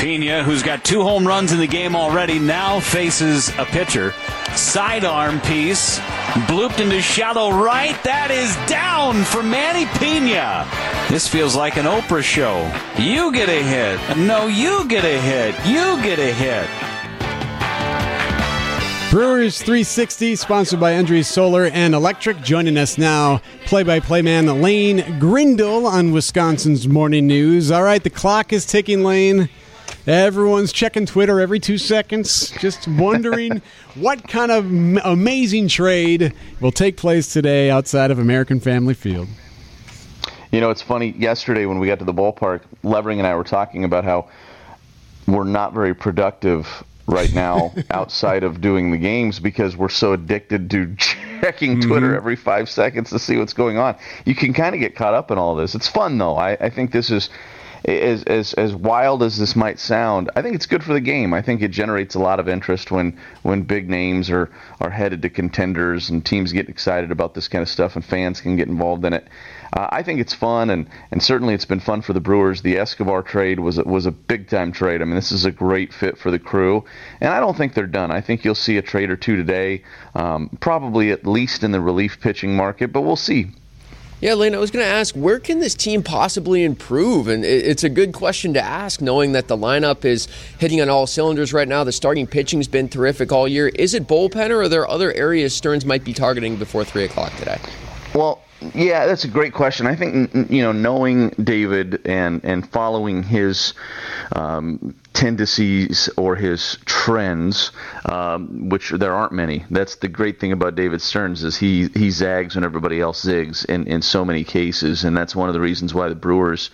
Piña, who's got two home runs in the game already, now faces a pitcher. Sidearm piece, blooped into shallow right. That is down for Manny Piña. This feels like an Oprah show. You get a hit. No, you get a hit. You get a hit. Brewers 360, sponsored by Andrews Solar and Electric. Joining us now, play by play man Lane Grindle on Wisconsin's Morning News. All right, the clock is ticking, Lane. Everyone's checking Twitter every two seconds, just wondering what kind of amazing trade will take place today outside of American Family Field. You know, it's funny. Yesterday, when we got to the ballpark, Levering and I were talking about how we're not very productive right now outside of doing the games because we're so addicted to checking Twitter mm-hmm. every five seconds to see what's going on. You can kind of get caught up in all this. It's fun though. I, I think this is as as as wild as this might sound, I think it's good for the game. I think it generates a lot of interest when when big names are are headed to contenders and teams get excited about this kind of stuff and fans can get involved in it. Uh, I think it's fun and and certainly it's been fun for the Brewers. The Escobar trade was was a big time trade. I mean, this is a great fit for the crew, and I don't think they're done. I think you'll see a trade or two today, um, probably at least in the relief pitching market, but we'll see. Yeah, Lane, I was going to ask, where can this team possibly improve? And it's a good question to ask, knowing that the lineup is hitting on all cylinders right now. The starting pitching's been terrific all year. Is it bullpen, or are there other areas Stearns might be targeting before 3 o'clock today? Well, yeah, that's a great question. I think you know, knowing David and and following his um, tendencies or his trends, um, which there aren't many. That's the great thing about David Stearns is he he zags when everybody else zigs in in so many cases, and that's one of the reasons why the Brewers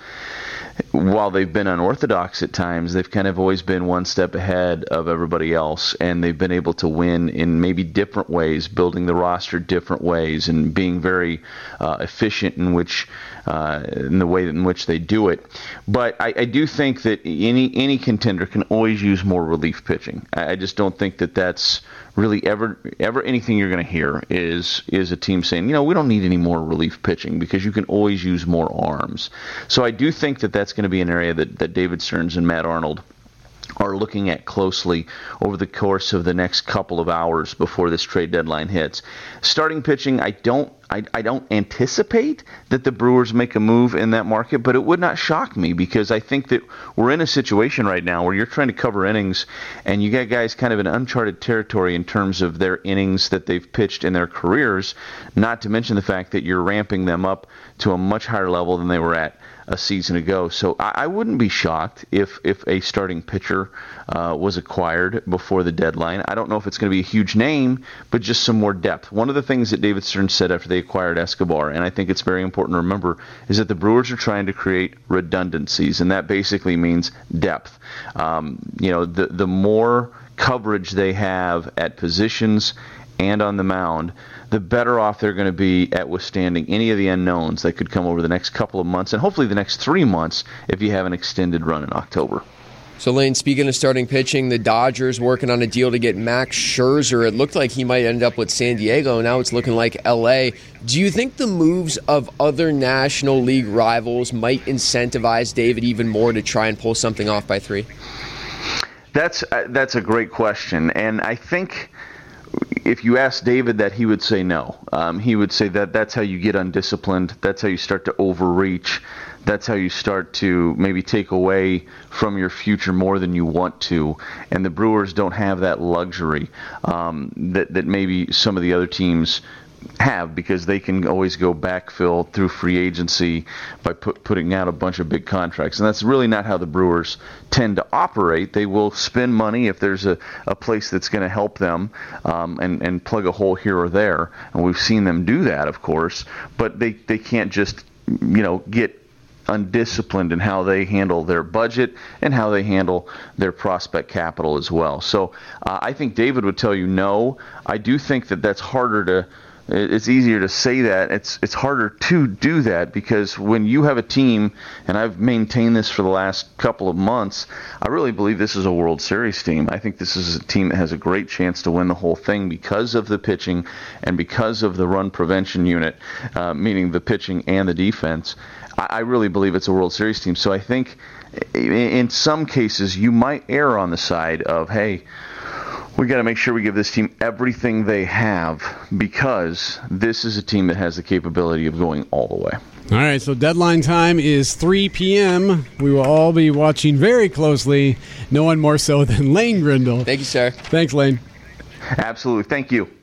while they've been unorthodox at times, they've kind of always been one step ahead of everybody else, and they've been able to win in maybe different ways, building the roster different ways, and being very uh, efficient in which uh, in the way in which they do it. But I, I, do think that any any contender can always use more relief pitching. I, I just don't think that that's really ever ever anything you're going to hear is is a team saying, you know, we don't need any more relief pitching because you can always use more arms. So I do think that that's going to be an area that, that David Stearns and Matt Arnold are looking at closely over the course of the next couple of hours before this trade deadline hits. Starting pitching, I don't I, I don't anticipate that the Brewers make a move in that market, but it would not shock me because I think that we're in a situation right now where you're trying to cover innings and you got guys kind of in uncharted territory in terms of their innings that they've pitched in their careers, not to mention the fact that you're ramping them up to a much higher level than they were at a season ago. So I, I wouldn't be shocked if if a starting pitcher uh, was acquired before the deadline. I don't know if it's going to be a huge name, but just some more depth. One of the things that David Stearns said after they acquired Escobar, and I think it's very important to remember, is that the Brewers are trying to create redundancies, and that basically means depth. Um, you know, the the more coverage they have at positions and on the mound, the better off they're going to be at withstanding any of the unknowns that could come over the next couple of months and hopefully the next three months if you have an extended run in October. So, Lane, speaking of starting pitching, the Dodgers working on a deal to get Max Scherzer. It looked like he might end up with San Diego. Now it's looking like LA. Do you think the moves of other National League rivals might incentivize David even more to try and pull something off by three? That's uh, that's a great question, and I think if you ask David that, he would say no. Um, he would say that that's how you get undisciplined. That's how you start to overreach. That's how you start to maybe take away from your future more than you want to. And the Brewers don't have that luxury um, that that maybe some of the other teams have because they can always go backfill through free agency by put, putting out a bunch of big contracts. And that's really not how the Brewers tend to operate. They will spend money if there's a, a place that's going to help them um, and, and plug a hole here or there. And we've seen them do that, of course, but they, they can't just, you know, get undisciplined in how they handle their budget and how they handle their prospect capital as well. So uh, I think David would tell you no. I do think that that's harder to it's easier to say that. It's it's harder to do that because when you have a team, and I've maintained this for the last couple of months, I really believe this is a World Series team. I think this is a team that has a great chance to win the whole thing because of the pitching and because of the run prevention unit, uh, meaning the pitching and the defense. I, I really believe it's a World Series team. So I think in some cases you might err on the side of, hey, we got to make sure we give this team everything they have because this is a team that has the capability of going all the way. All right, so deadline time is 3 p.m. We will all be watching very closely, no one more so than Lane Grindle. Thank you, sir. Thanks, Lane. Absolutely. Thank you.